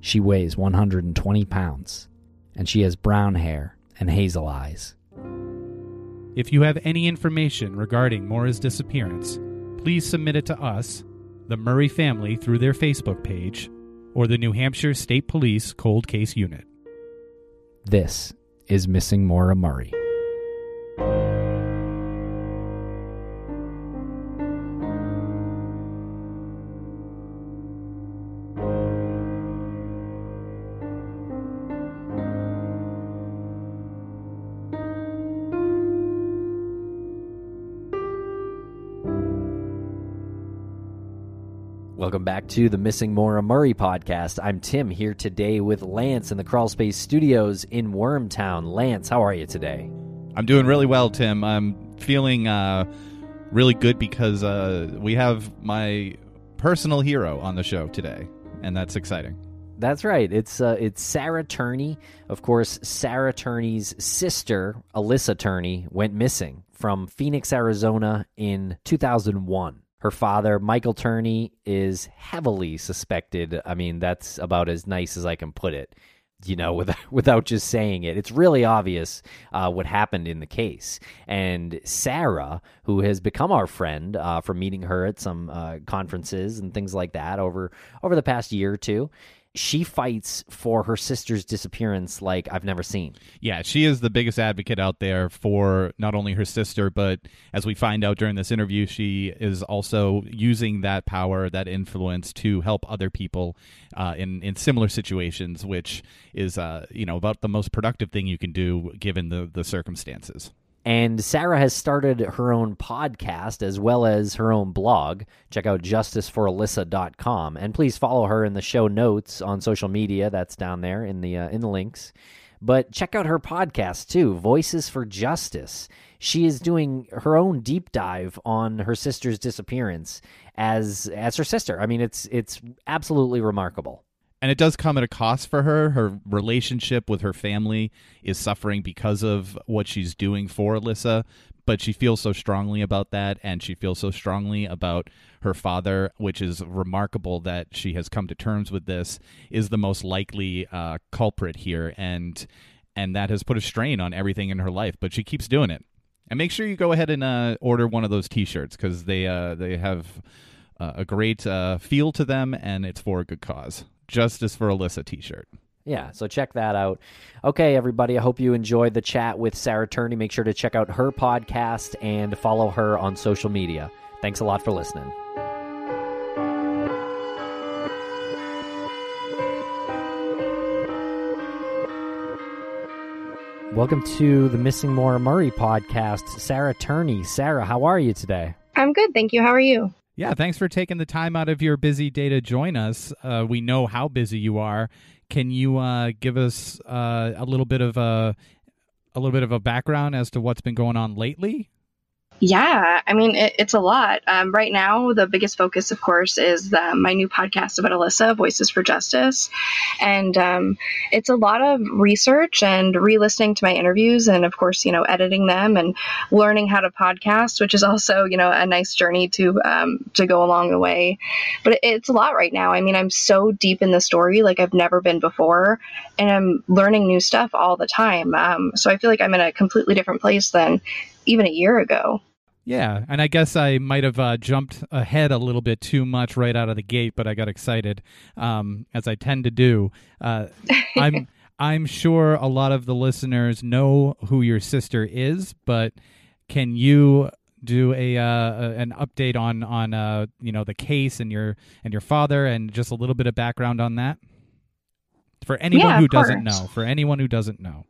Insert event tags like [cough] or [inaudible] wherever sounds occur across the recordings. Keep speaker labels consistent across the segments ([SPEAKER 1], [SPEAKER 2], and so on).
[SPEAKER 1] She weighs 120 pounds, and she has brown hair and hazel eyes.
[SPEAKER 2] If you have any information regarding Maura's disappearance, please submit it to us, the Murray family through their Facebook page, or the New Hampshire State Police Cold Case Unit.
[SPEAKER 1] This is Missing Maura Murray. Welcome back to the Missing Maura Murray podcast. I'm Tim here today with Lance in the Crawl Space Studios in Wormtown. Lance, how are you today?
[SPEAKER 3] I'm doing really well, Tim. I'm feeling uh, really good because uh, we have my personal hero on the show today, and that's exciting.
[SPEAKER 1] That's right. It's uh, it's Sarah Turney. Of course, Sarah Turney's sister, Alyssa Turney, went missing from Phoenix, Arizona in 2001. Her father, Michael Turney, is heavily suspected. I mean, that's about as nice as I can put it. You know, [laughs] without without just saying it, it's really obvious uh, what happened in the case. And Sarah, who has become our friend uh, from meeting her at some uh, conferences and things like that over over the past year or two, she fights for her sister's disappearance like I've never seen.
[SPEAKER 3] Yeah, she is the biggest advocate out there for not only her sister, but as we find out during this interview, she is also using that power, that influence to help other people uh, in in similar situations, which is uh, you know about the most productive thing you can do given the the circumstances.
[SPEAKER 1] And Sarah has started her own podcast as well as her own blog. Check out justiceforalyssa.com and please follow her in the show notes on social media. That's down there in the uh, in the links. But check out her podcast too, Voices for Justice. She is doing her own deep dive on her sister's disappearance as as her sister. I mean, it's it's absolutely remarkable
[SPEAKER 3] and it does come at a cost for her. Her relationship with her family is suffering because of what she's doing for Alyssa, but she feels so strongly about that, and she feels so strongly about her father, which is remarkable that she has come to terms with this, is the most likely uh, culprit here, and and that has put a strain on everything in her life. But she keeps doing it, and make sure you go ahead and uh, order one of those T-shirts because they uh, they have. Uh, a great uh, feel to them, and it's for a good cause. Justice for Alyssa t shirt.
[SPEAKER 1] Yeah, so check that out. Okay, everybody, I hope you enjoyed the chat with Sarah Turney. Make sure to check out her podcast and follow her on social media. Thanks a lot for listening. Welcome to the Missing Maura Murray podcast. Sarah Turney. Sarah, how are you today?
[SPEAKER 4] I'm good, thank you. How are you?
[SPEAKER 3] Yeah, thanks for taking the time out of your busy day to join us. Uh, we know how busy you are. Can you uh, give us uh, a little bit of a a little bit of a background as to what's been going on lately?
[SPEAKER 4] Yeah, I mean, it, it's a lot. Um, right now, the biggest focus, of course, is the, my new podcast about Alyssa, Voices for Justice. And um, it's a lot of research and re listening to my interviews, and of course, you know, editing them and learning how to podcast, which is also, you know, a nice journey to, um, to go along the way. But it, it's a lot right now. I mean, I'm so deep in the story like I've never been before, and I'm learning new stuff all the time. Um, so I feel like I'm in a completely different place than even a year ago.
[SPEAKER 3] Yeah, and I guess I might have uh, jumped ahead a little bit too much right out of the gate, but I got excited, um, as I tend to do. Uh, [laughs] I'm I'm sure a lot of the listeners know who your sister is, but can you do a uh, an update on on uh, you know the case and your and your father and just a little bit of background on that for anyone
[SPEAKER 4] Yeah,
[SPEAKER 3] who doesn't
[SPEAKER 4] course.
[SPEAKER 3] know? For anyone who doesn't know.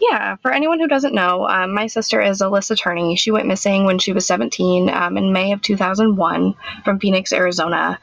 [SPEAKER 4] Yeah, for anyone who doesn't know, um, my sister is Alyssa Turney. She went missing when she was 17 um, in May of 2001 from Phoenix, Arizona.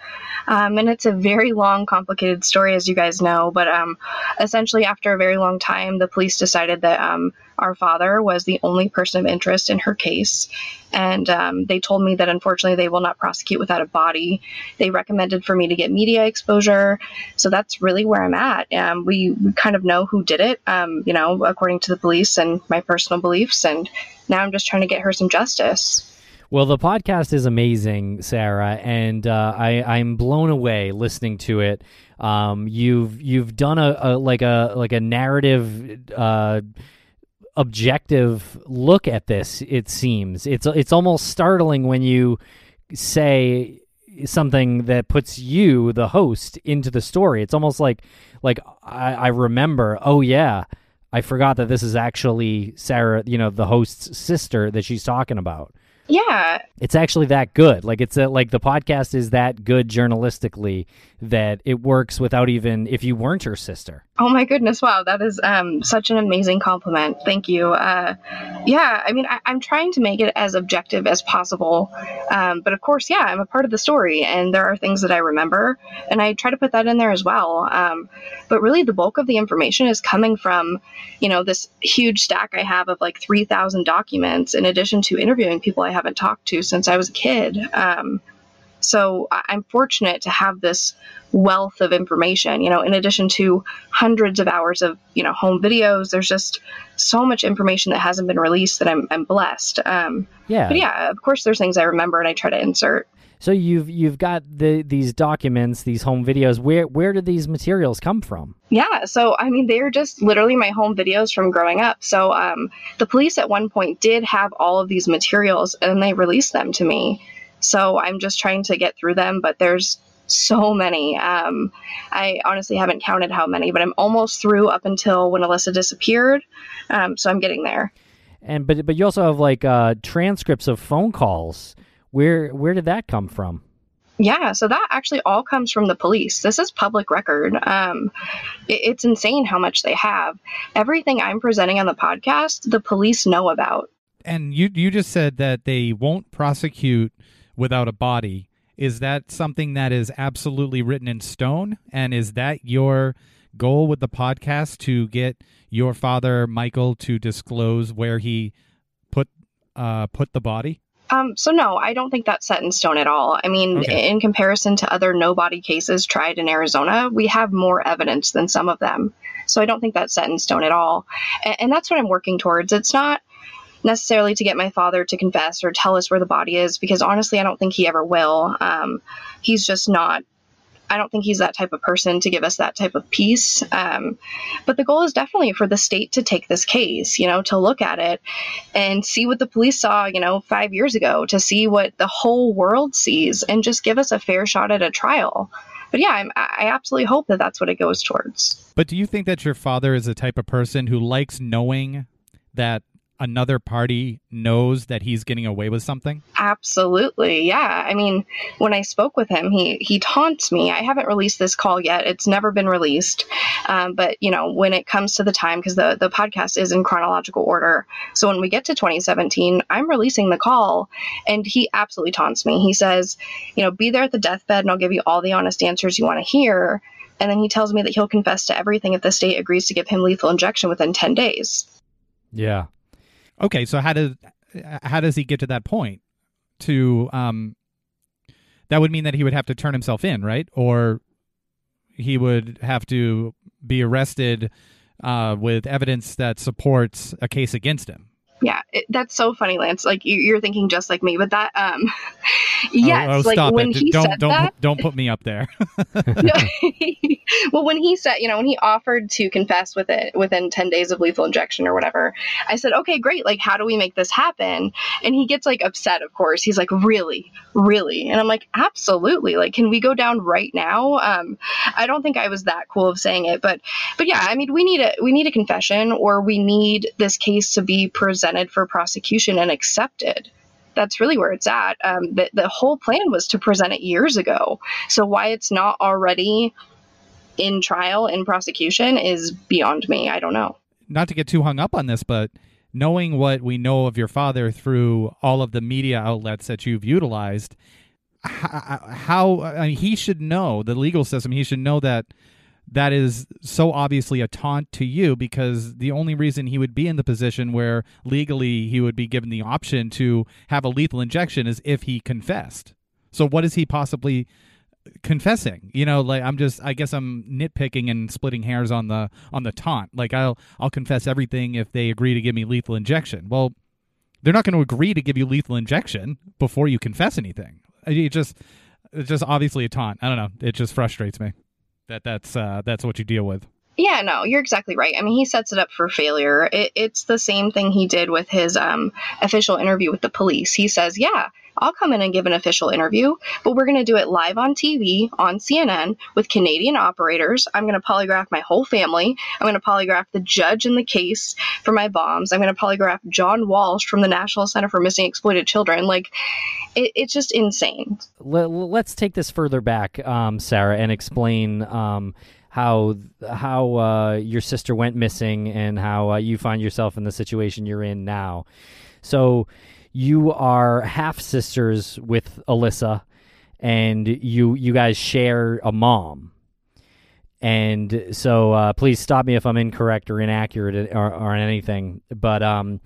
[SPEAKER 4] Um, and it's a very long, complicated story, as you guys know. But um, essentially, after a very long time, the police decided that um, our father was the only person of interest in her case. And um, they told me that unfortunately they will not prosecute without a body. They recommended for me to get media exposure. So that's really where I'm at. Um, we, we kind of know who did it, um, you know, according to the police and my personal beliefs. And now I'm just trying to get her some justice.
[SPEAKER 1] Well, the podcast is amazing, Sarah, and uh, I, I'm blown away listening to it. Um, you've you've done a, a like a like a narrative, uh, objective look at this. It seems it's it's almost startling when you say something that puts you, the host, into the story. It's almost like like I, I remember. Oh yeah, I forgot that this is actually Sarah. You know, the host's sister that she's talking about
[SPEAKER 4] Yeah,
[SPEAKER 1] it's actually that good. Like it's a, like the podcast is that good journalistically that it works without even if you weren't her sister.
[SPEAKER 4] Oh my goodness! Wow, that is um, such an amazing compliment. Thank you. Uh, yeah, I mean, I, I'm trying to make it as objective as possible, um, but of course, yeah, I'm a part of the story, and there are things that I remember, and I try to put that in there as well. Um, but really, the bulk of the information is coming from, you know, this huge stack I have of like 3,000 documents, in addition to interviewing people I haven't talked to since I was a kid. Um, so I'm fortunate to have this wealth of information, you know, in addition to hundreds of hours of, you know, home videos. There's just so much information that hasn't been released that I'm, I'm blessed. Um,
[SPEAKER 1] Yeah.
[SPEAKER 4] but yeah, of course, there's things I remember and I try to insert.
[SPEAKER 1] So you've you've got the these documents, these home videos. Where where did these materials come from?
[SPEAKER 4] Yeah, so I mean, they're just literally my home videos from growing up. So um, the police at one point did have all of these materials and they released them to me. So I'm just trying to get through them, but there's so many. Um, I honestly haven't counted how many, but I'm almost through up until when Alyssa disappeared. Um, so I'm getting there.
[SPEAKER 1] And but but you also have like uh, transcripts of phone calls. Where where did that come from?
[SPEAKER 4] Yeah, so that actually all comes from the police. This is public record. Um, it- it's insane how much they have. Everything I'm presenting on the podcast, the police know about.
[SPEAKER 3] And you you just said that they won't prosecute without a body. Is that something that is absolutely written in stone? And is that your goal with the podcast to get your father Michael to disclose where he put uh put the body?
[SPEAKER 4] Um, so no, I don't think that's set in stone at all. I mean,
[SPEAKER 3] Okay.
[SPEAKER 4] in comparison to other no body cases tried in Arizona, we have more evidence than some of them. So I don't think that's set in stone at all. And, and that's what I'm working towards. It's not necessarily to get my father to confess or tell us where the body is, because honestly, I don't think he ever will. Um, he's just not. I don't think he's that type of person to give us that type of peace. Um, but the goal is definitely for the state to take this case, you know, to look at it and see what the police saw, you know, five years ago, to see what the whole world sees and just give us a fair shot at a trial. but yeah, I'm, I absolutely hope that that's what it goes towards.
[SPEAKER 3] But do you think that your father is the type of person who likes knowing that another party knows that he's getting away with something?
[SPEAKER 4] Absolutely. Yeah. I mean, when I spoke with him, he he taunts me. I haven't released this call yet. It's never been released. Um, but you know, when it comes to the time, because the the podcast is in chronological order, so when we get to 2017, I'm releasing the call, and he absolutely taunts me. He says, you know, be there at the deathbed, and I'll give you all the honest answers you want to hear. And then he tells me that he'll confess to everything if the state agrees to give him lethal injection within 10 days.
[SPEAKER 1] Yeah.
[SPEAKER 3] Okay, so how does how does he get to that point? To um, that would mean that he would have to turn himself in, right? Or he would have to be arrested uh, with evidence that supports a case against him.
[SPEAKER 4] Yeah, it, that's so funny, Lance. Like you, you're thinking just like me, but that, um, [laughs] yes,
[SPEAKER 3] oh, oh,
[SPEAKER 4] like when
[SPEAKER 3] it.
[SPEAKER 4] he
[SPEAKER 3] don't
[SPEAKER 4] said
[SPEAKER 3] don't
[SPEAKER 4] that,
[SPEAKER 3] don't put me up there. [laughs] [laughs]
[SPEAKER 4] well, when he said, you know, when he offered to confess with it within 10 days of lethal injection or whatever, I said, okay, great. Like, how do we make this happen? And he gets like upset, of course. He's like, really, really? And I'm like, absolutely. Like, can we go down right now? Um, I don't think I was that cool of saying it, but, but yeah, I mean, we need a, we need a confession or we need this case to be presented for prosecution and accepted that's really where it's at. Um, the, the whole plan was to present it years ago. So why it's not already in trial in prosecution is beyond me. I don't know.
[SPEAKER 3] Not to get too hung up on this, but knowing what we know of your father through all of the media outlets that you've utilized, how, I mean, he should know the legal system. He should know that that is so obviously a taunt to you because the only reason he would be in the position where legally he would be given the option to have a lethal injection is if he confessed. So what is he possibly confessing? You know, like I'm just I guess I'm nitpicking and splitting hairs on the on the taunt. Like I'll I'll confess everything if they agree to give me lethal injection. Well, they're not going to agree to give you lethal injection before you confess anything. It just it's just obviously a taunt. I don't know. It just frustrates me that that's uh, that's what you deal with.
[SPEAKER 4] Yeah, no, you're exactly right. I mean, he sets it up for failure. It, it's the same thing he did with his um, official interview with the police. He says, "Yeah, I'll come in and give an official interview, but we're going to do it live on TV on CNN with Canadian operators. I'm going to polygraph my whole family. I'm going to polygraph the judge in the case for my bombs. I'm going to polygraph John Walsh from the National Center for Missing Exploited Children. Like, it, it's just insane.
[SPEAKER 1] Let, us take this further back, um, Sarah, and explain. Um, how how uh, your sister went missing and how uh, you find yourself in the situation you're in now. So you are half sisters with Alyssa, and you you guys share a mom. And so, uh, please stop me if I'm incorrect or inaccurate or, or anything. But um,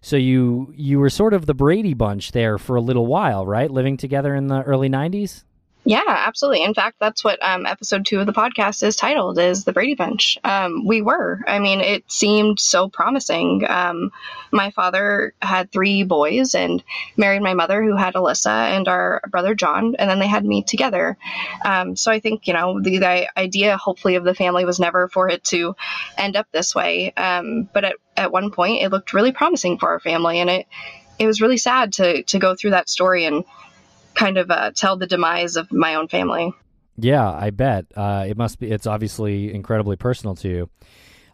[SPEAKER 1] so you you were sort of the Brady Bunch there for a little while, right? Living together in the early '90s.
[SPEAKER 4] Yeah, absolutely. In fact, that's what um, episode two of the podcast is titled is the Brady Bunch. Um, we were. I mean, it seemed so promising. Um, my father had three boys and married my mother, who had Alyssa and our brother John, and then they had me together. Um, so I think you know the, the, idea, hopefully, of the family was never for it to end up this way. Um, but at at one point, it looked really promising for our family, and it it was really sad to to go through that story and kind of uh, tell the demise of my own family.
[SPEAKER 1] Yeah, I bet uh, it must be. It's obviously incredibly personal to you.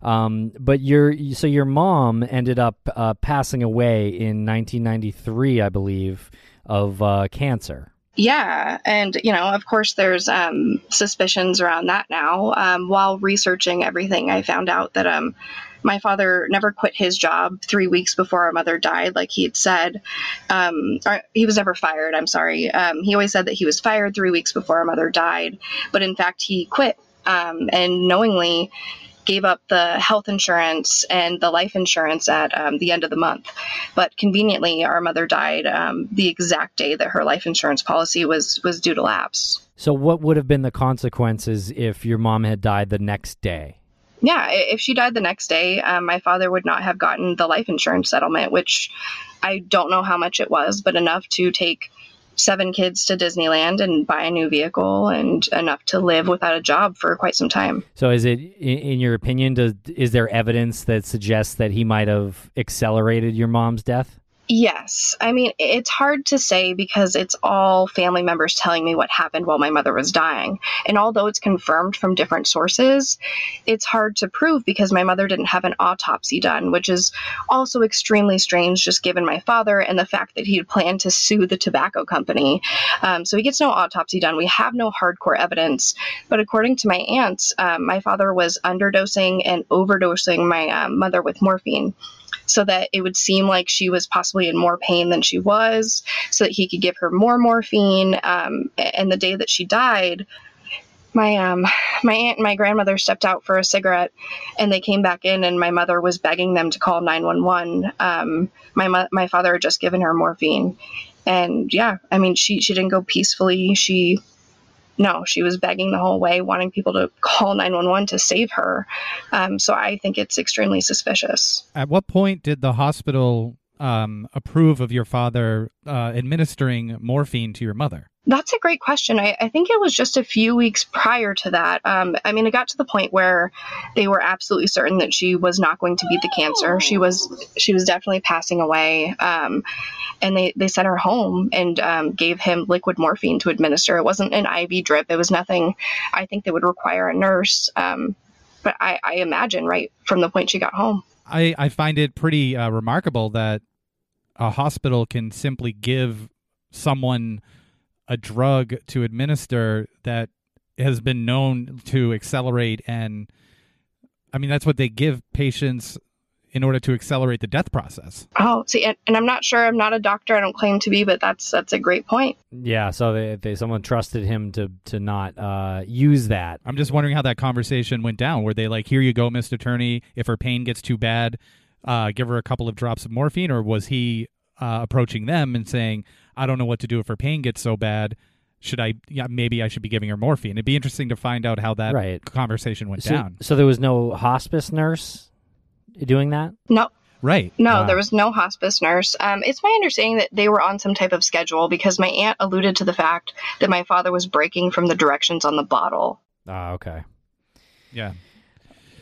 [SPEAKER 1] Um, but your so your mom ended up uh, passing away in 1993, I believe, of uh, cancer.
[SPEAKER 4] Yeah, and you know, of course, there's um, suspicions around that now. Um, while researching everything, I found out that um, my father never quit his job three weeks before our mother died, like he had said. Um, he was never fired, I'm sorry. Um, he always said that he was fired three weeks before our mother died, but in fact, he quit um, and knowingly gave up the health insurance and the life insurance at um, the end of the month. But conveniently, our mother died um, the exact day that her life insurance policy was was due to lapse.
[SPEAKER 1] So, what would have been the consequences if your mom had died the next day?
[SPEAKER 4] Yeah, if she died the next day, um, my father would not have gotten the life insurance settlement, which I don't know how much it was, but enough to take seven kids to Disneyland and buy a new vehicle and enough to live without a job for quite some time.
[SPEAKER 1] So, is it, in your opinion, does, is there evidence that suggests that he might have accelerated your mom's death?
[SPEAKER 4] Yes. I mean, it's hard to say because it's all family members telling me what happened while my mother was dying. And although it's confirmed from different sources, it's hard to prove because my mother didn't have an autopsy done, which is also extremely strange just given my father and the fact that he had planned to sue the tobacco company. Um, so he gets no autopsy done. We have no hardcore evidence. But according to my aunts, um, my father was underdosing and overdosing my um, mother with morphine so that it would seem like she was possibly in more pain than she was, so that he could give her more morphine. Um, and the day that she died, my um my aunt and my grandmother stepped out for a cigarette and they came back in and my mother was begging them to call 911 um my mo- my father had just given her morphine and yeah i mean she she didn't go peacefully she no, she was begging the whole way, wanting people to call 911 to save her. Um, so I think it's extremely suspicious.
[SPEAKER 3] At what point did the hospital um, approve of your father uh, administering morphine to your mother?
[SPEAKER 4] That's a great question. I, I, think it was just a few weeks prior to that. Um, I mean, it got to the point where they were absolutely certain that she was not going to beat the cancer. She was she was definitely passing away. Um, and they, they sent her home and um, gave him liquid morphine to administer. It wasn't an IV drip. It was nothing I think that would require a nurse. Um, but I, I, imagine right from the point she got home.
[SPEAKER 3] I, I find it pretty uh, remarkable that a hospital can simply give someone a drug to administer that has been known to accelerate and I mean that's what they give patients in order to accelerate the death process.
[SPEAKER 4] Oh, see, and, and, I'm not sure. I'm not a doctor. I don't claim to be, but that's that's a great point.
[SPEAKER 1] Yeah. So they, they someone trusted him to to not uh, use that.
[SPEAKER 3] I'm just wondering how that conversation went down. Were they like, "Here you go, Mister Turney. If her pain gets too bad, uh, give her a couple of drops of morphine," or was he uh, approaching them and saying, "I don't know what to do if her pain gets so bad." should I? Yeah, maybe I should be giving her morphine. It'd be interesting to find out how that right. conversation went
[SPEAKER 1] so,
[SPEAKER 3] down.
[SPEAKER 1] So there was no hospice nurse doing that?
[SPEAKER 4] No.
[SPEAKER 3] Right.
[SPEAKER 4] No, wow. there was no hospice nurse. Um, it's my understanding that they were on some type of schedule because my aunt alluded to the fact that my father was breaking from the directions on the bottle.
[SPEAKER 1] Ah, okay.
[SPEAKER 3] Yeah.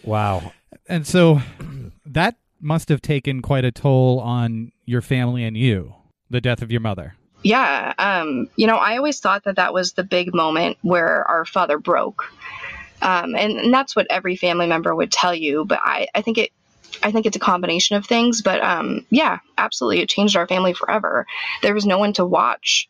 [SPEAKER 1] Wow.
[SPEAKER 3] And so [clears throat] that must have taken quite a toll on your family and you, the death of your mother.
[SPEAKER 4] Yeah. Um, you know, I always thought that that was the big moment where our father broke. Um, and, and that's what every family member would tell you. But I, I think it I think it's a combination of things, but um, yeah, absolutely, it changed our family forever. There was no one to watch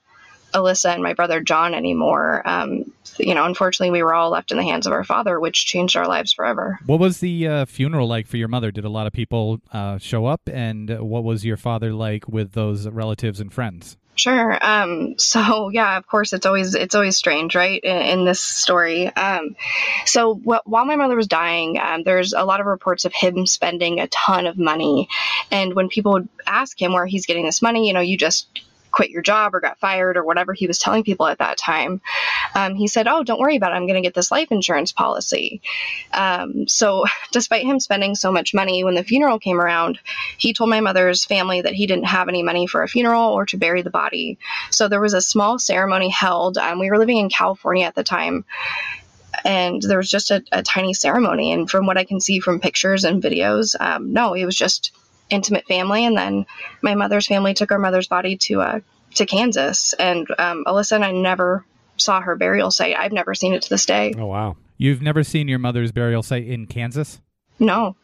[SPEAKER 4] Alyssa and my brother John anymore. Um, you know, unfortunately, we were all left in the hands of our father, which changed our lives forever.
[SPEAKER 3] What was the uh, funeral like for your mother? Did a lot of people uh, show up, and what was your father like with those relatives and friends?
[SPEAKER 4] Sure. Um, so yeah, of course, it's always it's always strange, right? In, in this story. Um, so wh- while my mother was dying, um, there's a lot of reports of him spending a ton of money, and when people would ask him where he's getting this money, you know, you just quit your job or got fired or whatever he was telling people at that time, um, he said, Oh, don't worry about it. I'm going to get this life insurance policy. Um, so, [laughs] despite him spending so much money, when the funeral came around, he told my mother's family that he didn't have any money for a funeral or to bury the body. So, there was a small ceremony held. Um, we were living in California at the time and there was just a, a, tiny ceremony. And from what I can see from pictures and videos, um, no, it was just intimate family, and then my mother's family took our mother's body to uh, to Kansas, and um, Alyssa and I never saw her burial site. I've never seen it to this day.
[SPEAKER 1] Oh wow!
[SPEAKER 3] You've never seen your mother's burial site in Kansas?
[SPEAKER 4] No,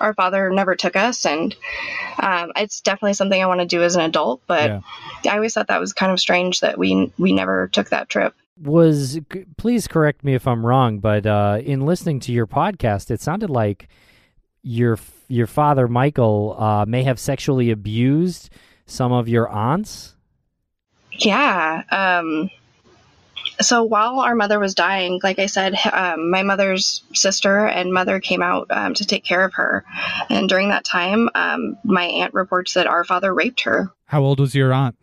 [SPEAKER 4] our father never took us, and um, it's definitely something I want to do as an adult. But yeah. I always thought that was kind of strange that we we never took that trip.
[SPEAKER 1] Was please correct me if I'm wrong, but uh, in listening to your podcast, it sounded like your your father Michael uh, may have sexually abused some of your aunts.
[SPEAKER 4] Yeah. Um, so while our mother was dying, like I said, um, my mother's sister and mother came out um, to take care of her, and during that time, um, my aunt reports that our father raped her.
[SPEAKER 3] How old was your aunt?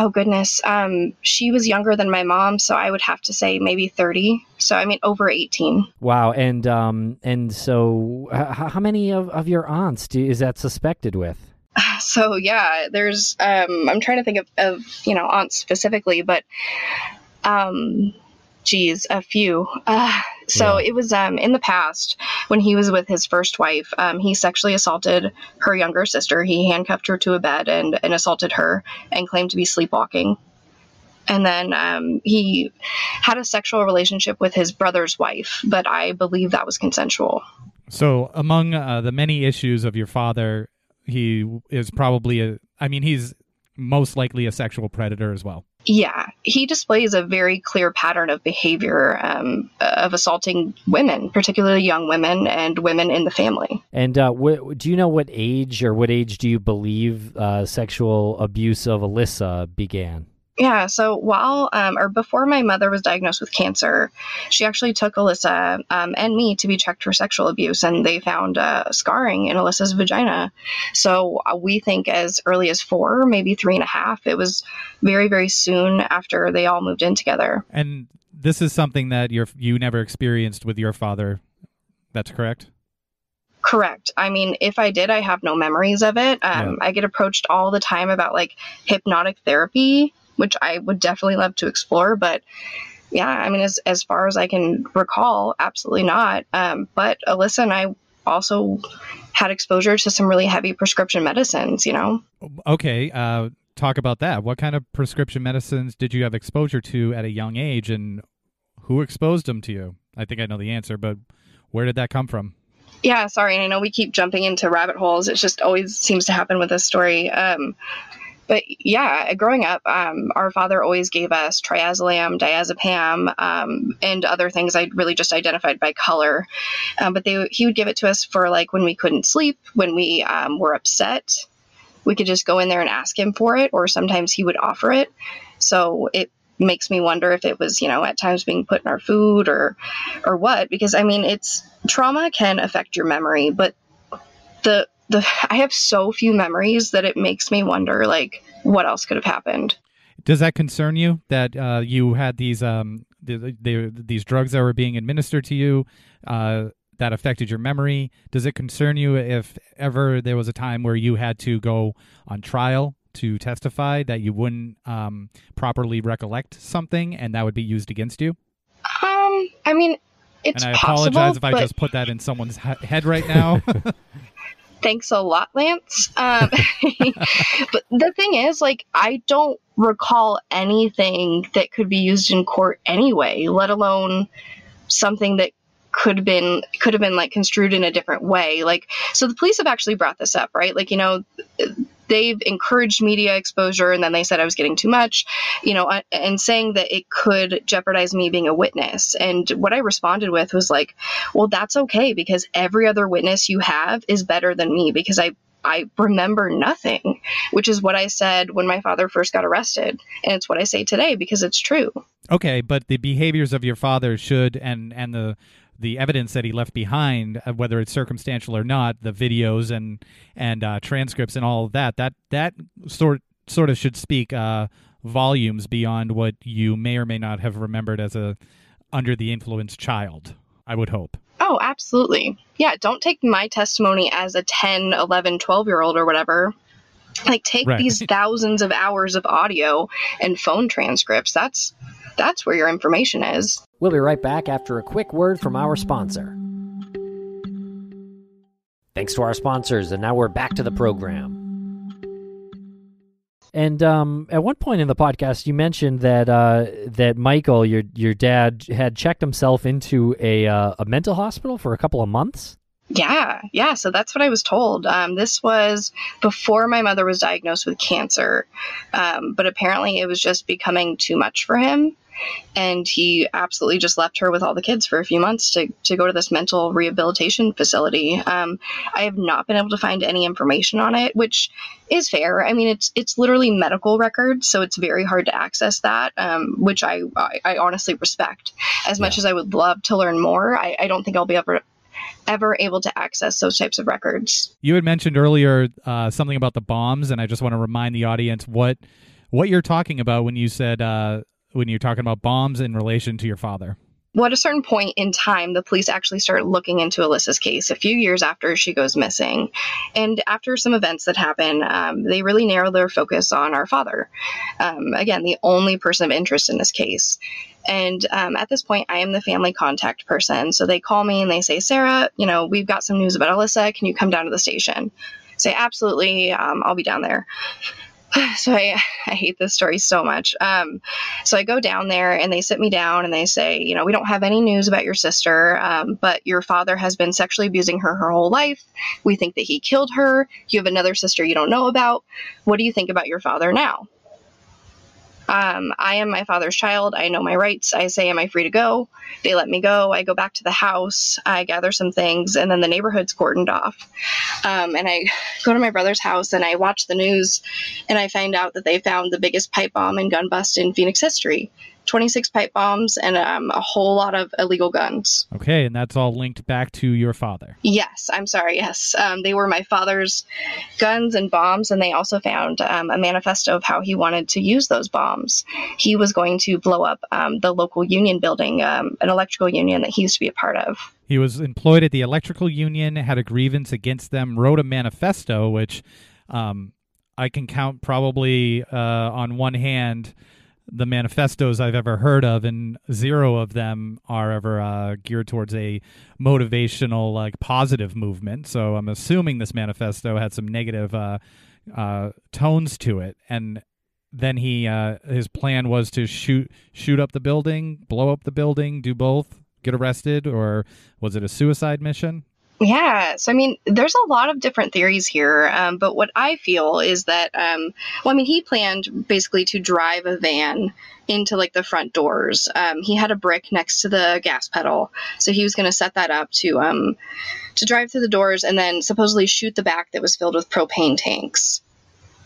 [SPEAKER 4] Oh goodness, um, she was younger than my mom, so I would have to say maybe thirty. So I mean, over eighteen.
[SPEAKER 1] Wow, and um, and so h- how many of, of your aunts do, is that suspected with? [sighs]
[SPEAKER 4] So yeah, there's. Um, I'm trying to think of, of you know aunts specifically, but um, geez, a few. [sighs] Uh, so
[SPEAKER 1] Yeah.
[SPEAKER 4] it was um, in the past when he was with his first wife. Um, he sexually assaulted her younger sister. He handcuffed her to a bed and, and assaulted her and claimed to be sleepwalking. And then um, he had a sexual relationship with his brother's wife, but I believe that was consensual.
[SPEAKER 3] So, among uh, the many issues of your father, he is probably a. I mean, he's most likely a sexual predator as well.
[SPEAKER 4] Yeah, he displays a very clear pattern of behavior um, of assaulting women, particularly young women and women in the family.
[SPEAKER 1] And uh, wh- do you know what age or what age do you believe uh, sexual abuse of Alyssa began?
[SPEAKER 4] Yeah, so while um, or before my mother was diagnosed with cancer, she actually took Alyssa um, and me to be checked for sexual abuse, and they found uh, scarring in Alyssa's vagina. So uh, we think as early as four, maybe three and a half. It was very, very soon after they all moved in together.
[SPEAKER 3] And this is something that you you never experienced with your father. That's correct.
[SPEAKER 4] Correct. I mean, if I did, I have no memories of it. Um, I get approached all the time about like hypnotic therapy, which I would definitely love to explore. But yeah, I mean, as as far as I can recall, absolutely not. Um, but Alyssa and I also had exposure to some really heavy prescription medicines. You know.
[SPEAKER 3] Okay, uh, talk about that. What kind of prescription medicines did you have exposure to at a young age, and who exposed them to you? I think I know the answer, but where did that come from?
[SPEAKER 4] Yeah, sorry. And I know we keep jumping into rabbit holes. It just always seems to happen with this story. Um, but yeah, growing up, um, our father always gave us triazolam, diazepam, um, and other things I really just identified by color. Um, but they he would give it to us for like when we couldn't sleep, when we um, were upset. We could just go in there and ask him for it, or sometimes he would offer it. So it makes me wonder if it was, you know, at times being put in our food or or what. Because I mean, it's trauma can affect your memory, but the the I have so few memories that it makes me wonder like what else could have happened.
[SPEAKER 3] Does that concern you that uh, you had these um, the, the, these drugs that were being administered to you uh, that affected your memory? Does it concern you if ever there was a time where you had to go on trial to testify that you wouldn't um, properly recollect something and that would be used against you?
[SPEAKER 4] Um, I mean, it's
[SPEAKER 3] and I
[SPEAKER 4] possible,
[SPEAKER 3] apologize if I just put that in someone's he- head right now. [laughs] [laughs]
[SPEAKER 4] thanks a lot, Lance. Um, [laughs] but the thing is, like, I don't recall anything that could be used in court anyway, let alone something that could have been could have been like construed in a different way. Like, so the police have actually brought this up, right? Like, you know. They've encouraged media exposure, and then they said I was getting too much, you know, and saying that it could jeopardize me being a witness. And what I responded with was like, well, that's okay because every other witness you have is better than me because I I remember nothing, which is what I said when my father first got arrested, and it's what I say today because it's true.
[SPEAKER 3] Okay, but the behaviors of your father should and and the the evidence that he left behind, uh, whether it's circumstantial or not, the videos and and uh, transcripts and all of that, that that sort sort of should speak uh, volumes beyond what you may or may not have remembered as a under the influence child. I would hope.
[SPEAKER 4] Oh, absolutely. Yeah, don't take my testimony as a 10, 11, 12 year old or whatever. Like take
[SPEAKER 3] Right.
[SPEAKER 4] these thousands of hours of audio and phone transcripts. That's that's where your information is.
[SPEAKER 1] We'll be right back after a quick word from our sponsor. Thanks to our sponsors, and now we're back to the program. And um, at one point in the podcast, you mentioned that uh, that Michael, your your dad, had checked himself into a uh, a mental hospital for a couple of months.
[SPEAKER 4] Yeah, yeah. So that's what I was told. Um, this was before my mother was diagnosed with cancer, um, but apparently it was just becoming too much for him, and he absolutely just left her with all the kids for a few months to to go to this mental rehabilitation facility. Um, I have not been able to find any information on it, which is fair. I mean, it's it's literally medical records, so it's very hard to access that, um, which I, I I honestly respect. As much as I would love to learn more, I, I don't think I'll be ever ever able to access those types of records.
[SPEAKER 3] You had mentioned earlier uh, something about the bombs, and I just want to remind the audience what what you're talking about when you said uh, when you're talking about bombs in relation to your father.
[SPEAKER 4] well, at a certain point in time, the police actually start looking into Alyssa's case a few years after she goes missing. And after some events that happen, um, they really narrow their focus on our father. Um, again, the only person of interest in this case. And um, at this point, I am the family contact person. So they call me and they say, Sarah, you know, we've got some news about Alyssa. Can you come down to the station? I say, absolutely. Um, I'll be down there. [sighs] so I, [laughs] I hate this story so much. Um, so I go down there and they sit me down and they say, you know, we don't have any news about your sister, um, but your father has been sexually abusing her her whole life. We think that he killed her. You have another sister you don't know about. What do you think about your father now? Um, I am my father's child. I know my rights. I say, Am I free to go? They let me go. I go back to the house. I gather some things, and then the neighborhood's cordoned off. Um, and I go to my brother's house and I watch the news, and I find out that they found the biggest pipe bomb and gun bust in Phoenix history. 26 pipe bombs and um, a whole lot of illegal guns.
[SPEAKER 3] Okay, and that's all linked back to your father.
[SPEAKER 4] Yes, I'm sorry. Yes, um, they were my father's guns and bombs, and they also found um, a manifesto of how he wanted to use those bombs. He was going to blow up um, the local union building, um, an electrical union that he used to be a part of.
[SPEAKER 3] He was employed at the electrical union, had a grievance against them, wrote a manifesto, which um, I can count probably uh, on one hand the manifestos I've ever heard of, and zero of them are ever uh, geared towards a motivational, like positive movement. So I'm assuming this manifesto had some negative uh, uh, tones to it, and then he uh, his plan was to shoot shoot up the building, blow up the building, do both, get arrested, or was it a suicide mission?
[SPEAKER 4] Yeah, so I mean, there's a lot of different theories here, um, but what I feel is that, um, well, I mean, he planned basically to drive a van into like the front doors. Um, he had a brick next to the gas pedal, so he was going to set that up to um, to drive through the doors and then supposedly shoot the back that was filled with propane tanks.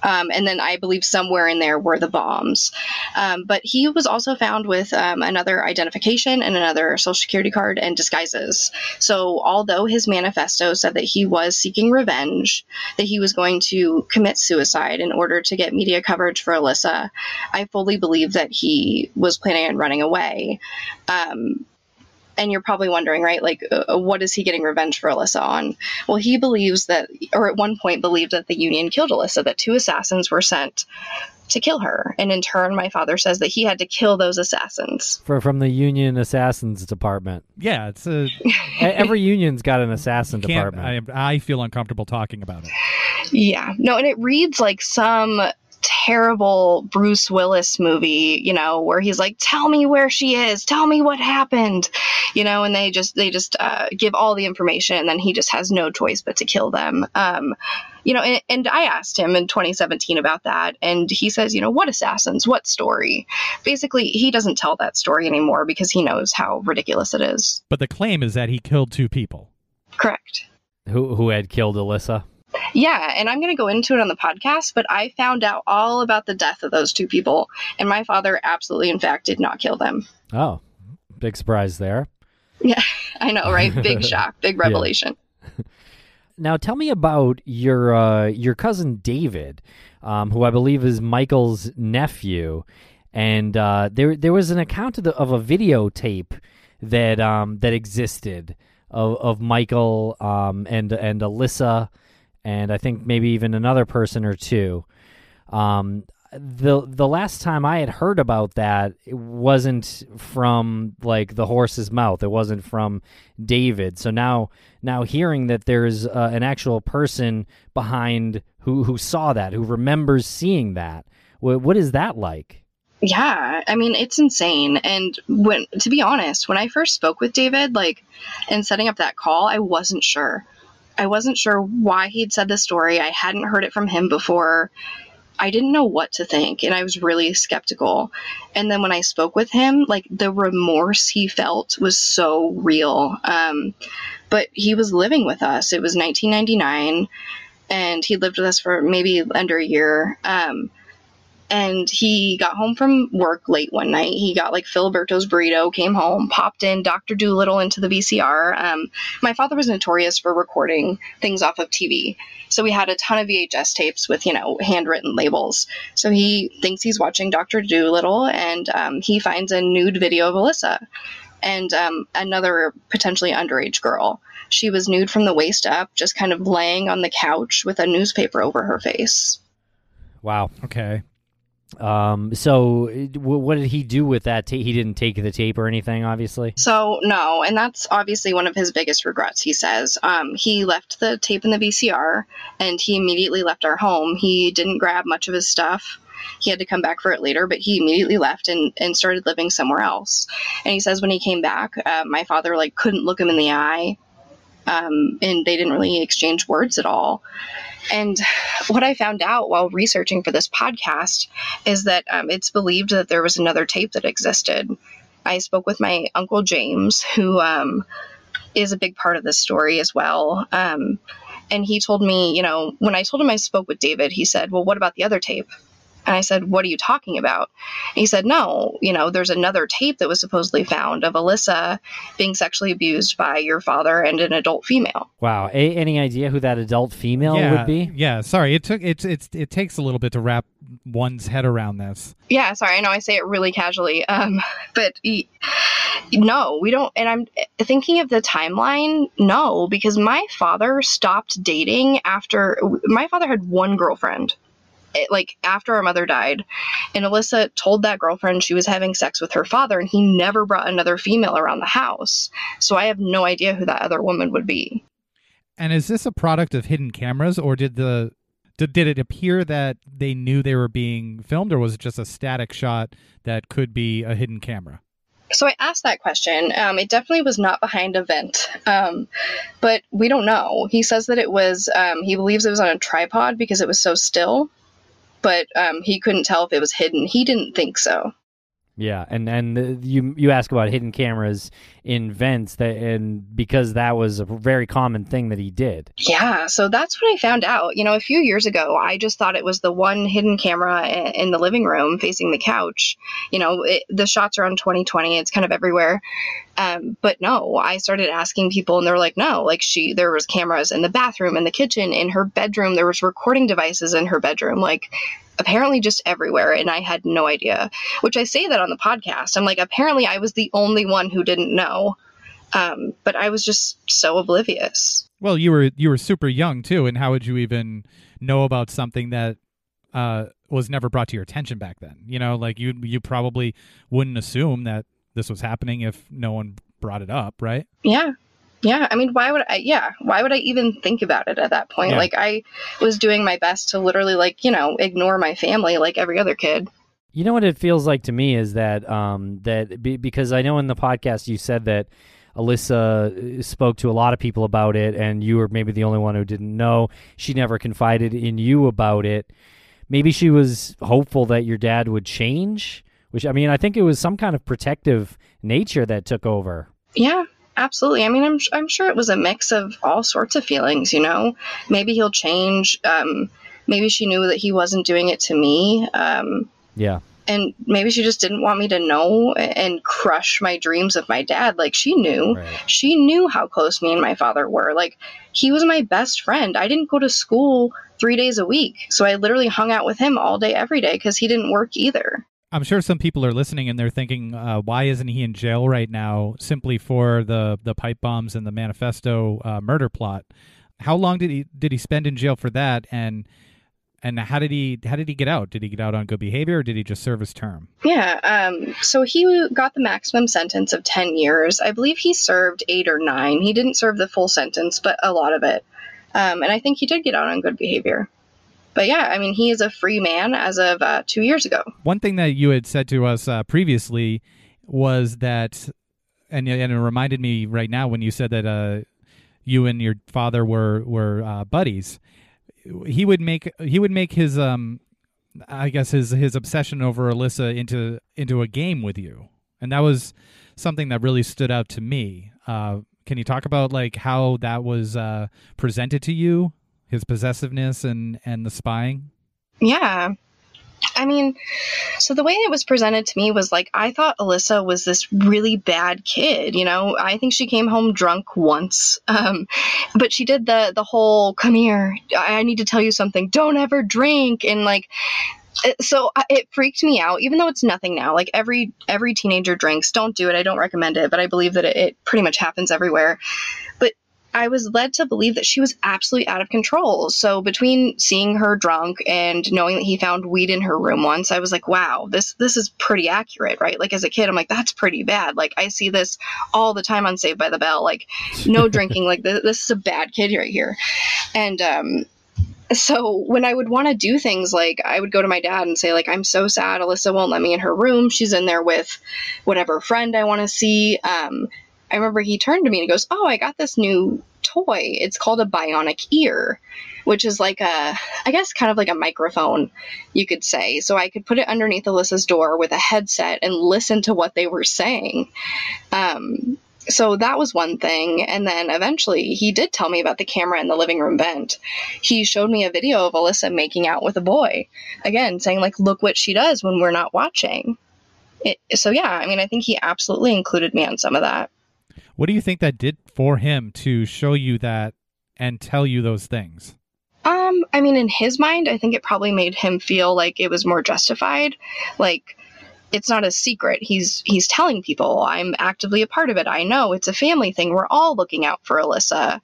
[SPEAKER 4] Um, and then I believe somewhere in there were the bombs. Um, but he was also found with um, another identification and another social security card and disguises. So, although his manifesto said that he was seeking revenge, that he was going to commit suicide in order to get media coverage for Alyssa, I fully believe that he was planning on running away. Um, and you're probably wondering, right? Like, uh, what is he getting revenge for Alyssa on? Well, he believes that, or at one point believed that the Union killed Alyssa, that two assassins were sent to kill her. And in turn, my father says that he had to kill those assassins.
[SPEAKER 1] For, from the Union Assassins Department.
[SPEAKER 3] Yeah, it's a. [laughs]
[SPEAKER 1] Every union's got an assassin department.
[SPEAKER 3] I, I feel uncomfortable talking about it.
[SPEAKER 4] Yeah. No, and it reads like some terrible Bruce Willis movie, you know, where he's like, "Tell me where she is. Tell me what happened." You know, and they just they just uh, give all the information, and then he just has no choice but to kill them. Um, you know, and, and I asked him in 2017 about that, and he says, you know, what assassins, what story? Basically, he doesn't tell that story anymore because he knows how ridiculous it is.
[SPEAKER 3] But the claim is that he killed two people.
[SPEAKER 4] Correct.
[SPEAKER 1] who, who had killed Alyssa?
[SPEAKER 4] Yeah, and I'm going to go into it on the podcast, but I found out all about the death of those two people, and my father absolutely, in fact, did not kill them.
[SPEAKER 1] Oh, big surprise there.
[SPEAKER 4] Yeah, [laughs] I know, right? Big [laughs] shock, big revelation. [laughs]
[SPEAKER 1] Now, tell me about your uh, your cousin David, um, who I believe is Michael's nephew, and uh, there there was an account of, the, of a videotape that um, that existed of, of Michael um, and and Alyssa, and I think maybe even another person or two. Um, the the last time I had heard about that, it wasn't from like the horse's mouth. It wasn't from David. So now now hearing that there's uh, an actual person behind who who saw that, who remembers seeing that. What, what is that like?
[SPEAKER 4] Yeah, I mean, it's insane. And when, to be honest, when I first spoke with David, like, in setting up that call, I wasn't sure. I wasn't sure why he'd said the story. I hadn't heard it from him before. I didn't know what to think, and I was really skeptical. And then when I spoke with him, like, the remorse he felt was so real. Um, but he was living with us. It was 1999, and he lived with us for maybe under a year. Um, and he got home from work late one night. He got like Filiberto's burrito, came home, popped in Dr. Dolittle into the VCR. Um, my father was notorious for recording things off of TV. So we had a ton of VHS tapes with, you know, handwritten labels. So he thinks he's watching Dr. Dolittle and um, he finds a nude video of Alyssa. and um, another potentially underage girl. She was nude from the waist up, just kind of laying on the couch with a newspaper over her face.
[SPEAKER 1] Wow.
[SPEAKER 3] Okay.
[SPEAKER 1] Um. So, w- what did he do with that? Ta- he didn't take the tape or anything, obviously.
[SPEAKER 4] So no, and that's obviously one of his biggest regrets. He says um, he left the tape in the VCR, and he immediately left our home. He didn't grab much of his stuff. He had to come back for it later, but he immediately left and, and started living somewhere else. And he says when he came back, uh, my father like couldn't look him in the eye, um, and they didn't really exchange words at all. And what I found out while researching for this podcast is that um, it's believed that there was another tape that existed. I spoke with my uncle James, who um, is a big part of this story as well. Um, and he told me, you know, when I told him I spoke with David, he said, Well, what about the other tape? And I said, What are you talking about? And he said, No, you know, there's another tape that was supposedly found of Alyssa being sexually abused by your father and an adult female.
[SPEAKER 1] Wow. A- any idea who that adult female
[SPEAKER 3] yeah,
[SPEAKER 1] would be?
[SPEAKER 3] Yeah. Sorry. It took it's it's it takes a little bit to wrap one's head around this.
[SPEAKER 4] Yeah, sorry, I know I say it really casually. Um, [laughs] but y- no, we don't. And I'm thinking of the timeline. No, because my father stopped dating after my father had one girlfriend. It, like after our mother died, and Alyssa told that girlfriend she was having sex with her father, and he never brought another female around the house. So I have no idea who that other woman would be.
[SPEAKER 3] And is this a product of hidden cameras, or did the did, did it appear that they knew they were being filmed, or was it just a static shot that could be a hidden camera?
[SPEAKER 4] So I asked that question. Um, it definitely was not behind a vent, um, but we don't know. He says that it was. Um, he believes it was on a tripod because it was so still, but um, he couldn't tell if it was hidden. He didn't think so.
[SPEAKER 1] Yeah, and and you you ask about hidden cameras in vents that and because that was a very common thing that he did.
[SPEAKER 4] Yeah, so that's what I found out. You know, a few years ago, I just thought it was the one hidden camera in the living room facing the couch. You know, it, the shots are on 2020; it's kind of everywhere. Um, but no, I started asking people, and they're like, "No, like she, there was cameras in the bathroom, in the kitchen, in her bedroom. There was recording devices in her bedroom, like." Apparently, just everywhere, and I had no idea. Which I say that on the podcast. I'm like, apparently, I was the only one who didn't know, um, but I was just so oblivious.
[SPEAKER 3] Well, you were you were super young too, and how would you even know about something that uh, was never brought to your attention back then? You know, like you you probably wouldn't assume that this was happening if no one brought it up, right?
[SPEAKER 4] Yeah. Yeah. I mean, why would I? Yeah. Why would I even think about it at that point?
[SPEAKER 3] Yeah.
[SPEAKER 4] Like, I was doing my best to literally, like, you know, ignore my family like every other kid.
[SPEAKER 1] You know what it feels like to me is that um that be, because I know in the podcast you said that Alyssa uh, spoke to a lot of people about it and you were maybe the only one who didn't know. She never confided in you about it. Maybe she was hopeful that your dad would change, which I mean I think it was some kind of protective nature that took over.
[SPEAKER 4] Yeah. Absolutely. I mean, I'm, I'm sure it was a mix of all sorts of feelings, you know? Maybe he'll change. Um, maybe she knew that he wasn't doing it to me. Um,
[SPEAKER 1] Yeah.
[SPEAKER 4] and maybe she just didn't want me to know and crush my dreams of my dad like she knew
[SPEAKER 1] Right.
[SPEAKER 4] she knew how close me and my father were like he was my best friend i didn't go to school three days a week so i literally hung out with him all day every day because he didn't work either
[SPEAKER 3] I'm sure some people are listening and they're thinking, uh, why isn't he in jail right now simply for the the pipe bombs and the manifesto uh, murder plot? How long did he did he spend in jail for that? And and how did he how did he get out? Did he get out on good behavior or did he just serve his term?
[SPEAKER 4] yeah um, so he got the maximum sentence of 10 years i believe he served eight or nine he didn't serve the full sentence but a lot of it um, and i think he did get out on good behavior but yeah i mean he is a free man as of uh, two years ago
[SPEAKER 3] One thing that you had said to us uh, previously was that, and, and it reminded me right now when you said that uh, you and your father were were uh, buddies. He would make he would make his um, I guess his his obsession over Alyssa into into a game with you, and that was something that really stood out to me. Uh, can you talk about like how that was uh, presented to you, his possessiveness and and the spying?
[SPEAKER 4] Yeah. I mean, so the way it was presented to me was like I thought Alyssa was this really bad kid, you know. I think she came home drunk once. Um but she did the the whole come here, I need to tell you something. Don't ever drink and like so uh, it freaked me out even though it's nothing now like every every teenager drinks don't do it i don't recommend it but i believe that it, it pretty much happens everywhere I was led to believe that she was absolutely out of control. So between seeing her drunk and knowing that he found weed in her room once, I was like, wow, this this is pretty accurate, right? Like as a kid, I'm like, that's pretty bad. Like I see this all the time on Saved by the Bell. Like no [laughs] drinking. Like this, this is a bad kid right here. And um, so when I would want to do things like I would go to my dad and say like I'm so sad Alyssa won't let me in her room. She's in there with whatever friend I want to see. Um, I remember he turned to me and goes, "Oh, I got this new toy. It's called a bionic ear." Which is like a, I guess, kind of like a microphone, you could say. So I could put it underneath Alyssa's door with a headset and listen to what they were saying. Um, so that was one thing. And then eventually he did tell me about the camera in the living room vent. He showed me a video of Alyssa making out with a boy. Again, saying, like, look what she does when we're not watching. It, so, yeah, I mean, I think he absolutely included me on some of that.
[SPEAKER 3] What do you think that did for him to show you that and tell you those things?
[SPEAKER 4] Um, I mean, in his mind, I think it probably made him feel like it was more justified. Like, it's not a secret. He's he's telling people I'm actively a part of it. I know it's a family thing. We're all looking out for Alyssa,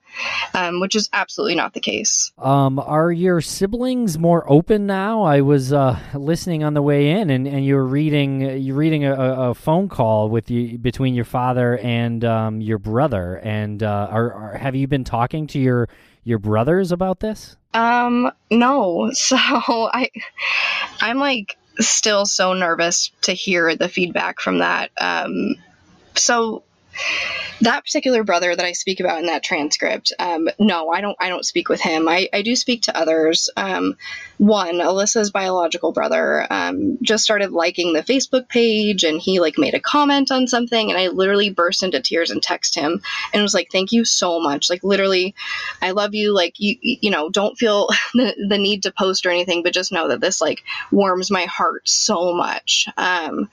[SPEAKER 4] um, which is absolutely not the case.
[SPEAKER 1] Um, are your siblings more open now? I was uh, listening on the way in, and, and you were reading you reading a, a, phone call with you between your father and um, your brother. And uh, are, are have you been talking to your your brothers about this?
[SPEAKER 4] Um, no. [laughs] So I, I'm like still so nervous to hear the feedback from that. Um, so that particular brother that I speak about in that transcript, um, no, I don't. I don't speak with him. I, I do speak to others. Um, one, Alyssa's biological brother, um, just started liking the Facebook page, and he like made a comment on something, and I literally burst into tears and text him and was like, "Thank you so much. Like literally, I love you. Like you, you know, don't feel [laughs] the, the need to post or anything, but just know that this like warms my heart so much." Um,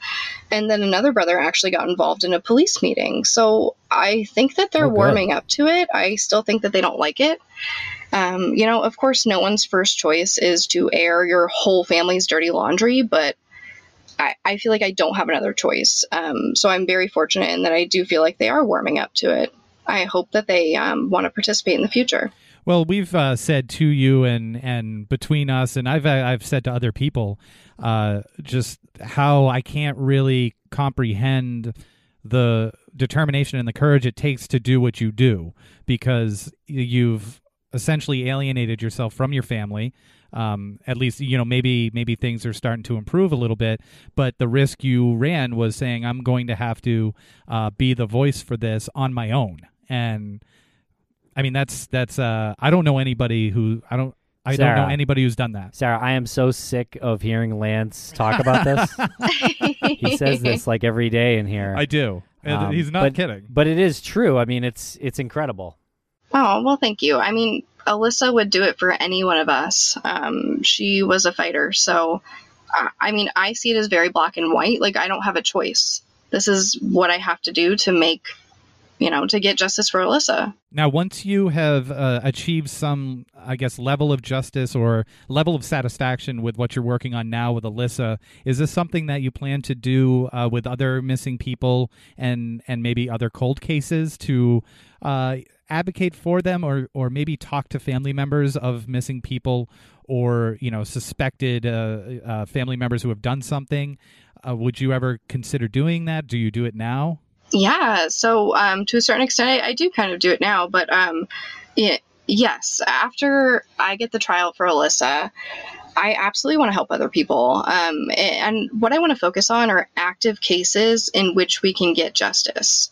[SPEAKER 4] and then another brother actually got involved in a police meeting. So I think that they're oh, warming up to it. I still think that they don't like it. Um, you know, of course, no one's first choice is to air your whole family's dirty laundry, but I, I feel like I don't have another choice. Um, so I'm very fortunate in that I do feel like they are warming up to it. I hope that they um, want to participate in the future.
[SPEAKER 3] Well, we've uh, said to you and and between us, and I've I've said to other people, uh, just how I can't really comprehend the determination and the courage it takes to do what you do because you've essentially alienated yourself from your family. Um, at least you know maybe maybe things are starting to improve a little bit, but the risk you ran was saying I'm going to have to uh, be the voice for this on my own, and I mean that's that's uh, I don't know anybody who I don't I Sarah, don't know anybody who's done that.
[SPEAKER 1] Sarah, I am so sick of hearing Lance talk about this. [laughs] he says this like every day in here.
[SPEAKER 3] I do. Um, He's not
[SPEAKER 1] but,
[SPEAKER 3] kidding.
[SPEAKER 1] But it is true. I mean, it's it's incredible.
[SPEAKER 4] Oh well, thank you. I mean, Alyssa would do it for any one of us. Um, she was a fighter, so uh, I mean, I see it as very black and white. Like I don't have a choice. This is what I have to do to make you know, to get justice for Alyssa.
[SPEAKER 3] Now, once you have uh, achieved some, I guess, level of justice or level of satisfaction with what you're working on now with Alyssa, is this something that you plan to do uh, with other missing people and and maybe other cold cases to uh, advocate for them, or or maybe talk to family members of missing people or you know suspected uh, uh, family members who have done something? Uh, would you ever consider doing that? Do you do it now?
[SPEAKER 4] Yeah, so um, to a certain extent, I, I, do kind of do it now, but um, it, yes, after I get the trial for Alyssa, I absolutely want to help other people. Um, and what I want to focus on are active cases in which we can get justice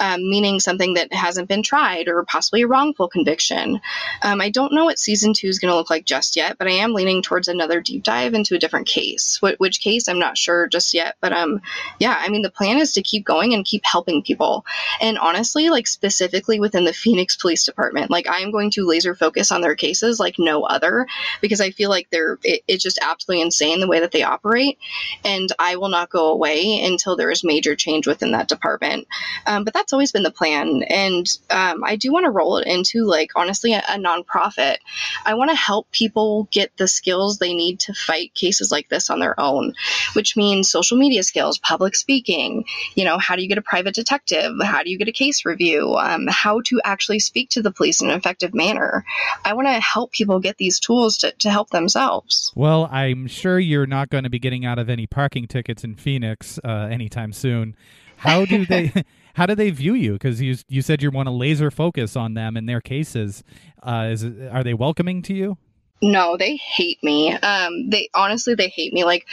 [SPEAKER 4] um, meaning something that hasn't been tried or possibly a wrongful conviction. Um, I don't know what season two is going to look like just yet, but I am leaning towards another deep dive into a different case. Wh- which case, I'm not sure just yet. But um, yeah, I mean, the plan is to keep going and keep helping people. And honestly, like specifically within the [laughs] Phoenix Police Department, like I am going to laser focus on their cases like no other because I feel like they're it, it's just absolutely insane the way that they operate. And I will not go away until there is major change within that department. Um, but that's always been the plan. And um, I do want to roll it into, like, honestly, a, a nonprofit. I want to help people get the skills they need to fight cases like this on their own, which means social media skills, public speaking, you know, how do you get a private detective? How do you get a case review? Um, how to actually speak to the police in an effective manner. I want to help people get these tools to, to help themselves.
[SPEAKER 3] Well, I'm sure you're not going to be getting out of any parking tickets in Phoenix uh, anytime soon. How do they? [laughs] how do they view you? Because you you said you want to laser focus on them and their cases. Uh, is are they welcoming to you?
[SPEAKER 4] No, they hate me. Um, they honestly they hate me. Like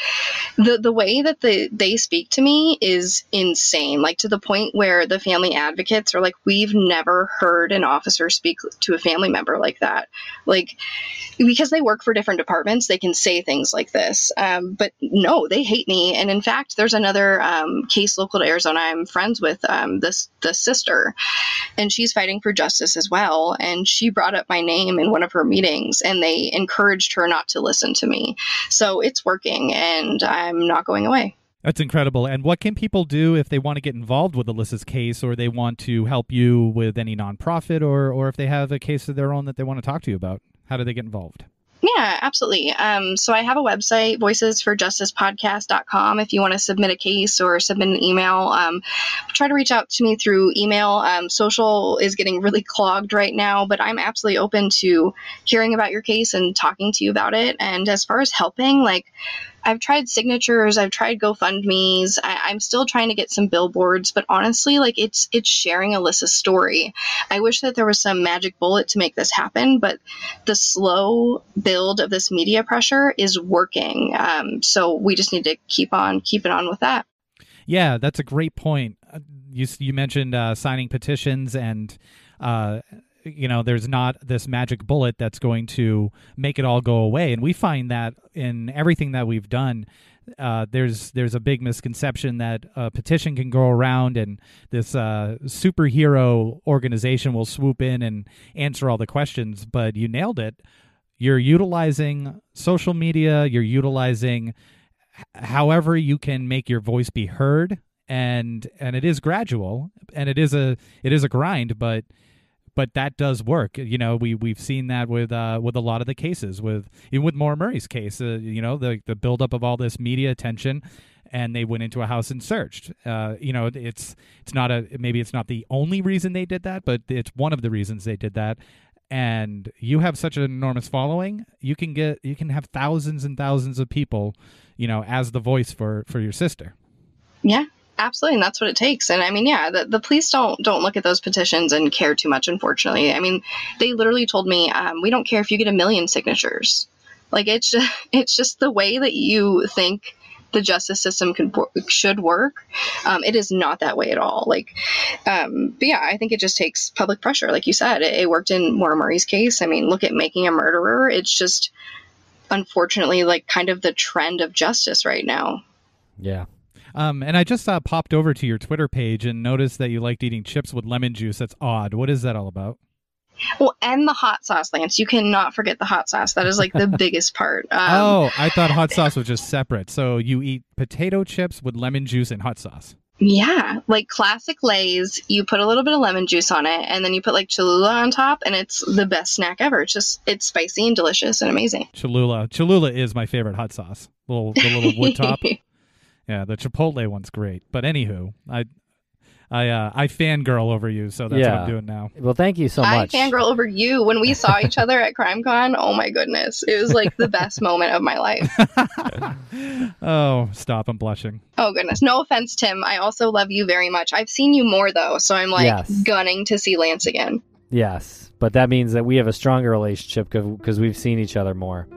[SPEAKER 4] the the way that they they speak to me is insane. Like to the point where the family advocates are like, we've never heard an officer speak to a family member like that. Like because they work for different departments, they can say things like this. Um, but no, they hate me. And in fact, there's another um, case local to Arizona. I'm friends with um, this the sister, and she's fighting for justice as well. And she brought up my name in one of her meetings, and they encouraged her not to listen to me. So it's working, and I'm not going away.
[SPEAKER 3] That's incredible. And what can people do if they want to get involved with Alyssa's case or they want to help you with any nonprofit or, or if they have a case of their own that they want to talk to you about? How do they get involved?
[SPEAKER 4] Yeah, absolutely. Um, so I have a website, voicesforjusticepodcast.com. If you want to submit a case or submit an email, um, try to reach out to me through email. Um, social is getting really clogged right now, but I'm absolutely open to hearing about your case and talking to you about it. And as far as helping, like, I've tried signatures, I've tried GoFundMe's, I, am still trying to get some billboards, but honestly, like it's it's sharing Alyssa's story. I wish that there was some magic bullet to make this happen, but the slow build of this media pressure is working. Um, so we just need to keep on keeping on with that.
[SPEAKER 3] Yeah, that's a great point. Uh, you you mentioned uh, signing petitions and. Uh, you know there's not this magic bullet that's going to make it all go away. And we find that in everything that we've done uh, there's there's a big misconception that a petition can go around and this uh, superhero organization will swoop in and answer all the questions but you nailed it. You're utilizing social media you're utilizing however you can make your voice be heard and and it is gradual and it is a it is a grind but but that does work. You know, we we've seen that with uh, with a lot of the cases, with even with Maura Murray's case. Uh, you know, the the buildup of all this media attention, and they went into a house and searched. Uh, you know, it's it's not a maybe it's not the only reason they did that, but it's one of the reasons they did that. And you have such an enormous following, you can get you can have thousands and thousands of people, you know, as the voice for for your sister.
[SPEAKER 4] Yeah, Absolutely, and that's what it takes. And I mean, yeah, the, the police don't don't look at those petitions and care too much. Unfortunately, I mean, they literally told me, um, "We don't care if you get a million signatures." Like it's just, [laughs] it's just the way that you think the justice system could should work. Um, it is not that way at all. Like, um, but yeah, I think it just takes public pressure. Like you said, it, it worked in Maura Murray's case. I mean, look at making a murderer. It's just unfortunately like kind of the trend of justice right now.
[SPEAKER 1] Yeah.
[SPEAKER 3] Um, and I just uh, popped over to your Twitter page and noticed that you liked eating chips with lemon juice. That's odd. What is that all about?
[SPEAKER 4] Well, and the hot sauce, Lance. You cannot forget the hot sauce. That is like the [laughs] biggest part. Um,
[SPEAKER 3] oh, I thought hot sauce was just separate. So you eat potato chips with lemon juice and hot sauce.
[SPEAKER 4] Yeah, like classic Lay's. You put a little bit of lemon juice on it, and then you put like Cholula on top, and it's the best snack ever. It's just it's spicy and delicious and amazing.
[SPEAKER 3] Cholula, Cholula is my favorite hot sauce. Little the little wood top. [laughs] Yeah, the Chipotle one's great. But anywho, I I uh, I fangirl over you, so that's yeah. what I'm doing now.
[SPEAKER 1] Well, thank you so much.
[SPEAKER 4] I fangirl over you. When we saw each other at CrimeCon, oh my goodness, it was like the best moment of my life. [laughs]
[SPEAKER 3] oh, stop! I'm blushing.
[SPEAKER 4] Oh goodness, no offense, Tim. I also love you very much. I've seen you more though, so I'm like yes. gunning to see Lance again.
[SPEAKER 1] Yes, but that means that we have a stronger relationship because we've seen each other more.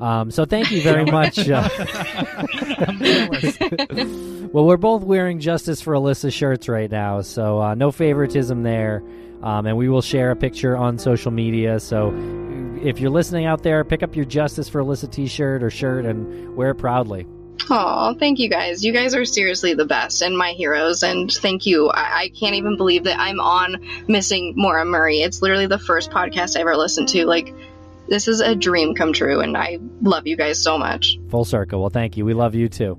[SPEAKER 1] Um, so thank you very [laughs] much. Uh, [laughs] well, we're both wearing Justice for Alyssa shirts right now, so uh, no favoritism there. Um, and we will share a picture on social media. So if you're listening out there, pick up your Justice for Alyssa t shirt or shirt and wear it proudly.
[SPEAKER 4] Oh, thank you guys. You guys are seriously the best and my heroes. And thank you. I, I, can't even believe that I'm on Missing Maura Murray. It's literally the first podcast I ever listened to. Like, this is a dream come true, and I love you guys so much.
[SPEAKER 1] Full circle. Well, thank you. We love you too.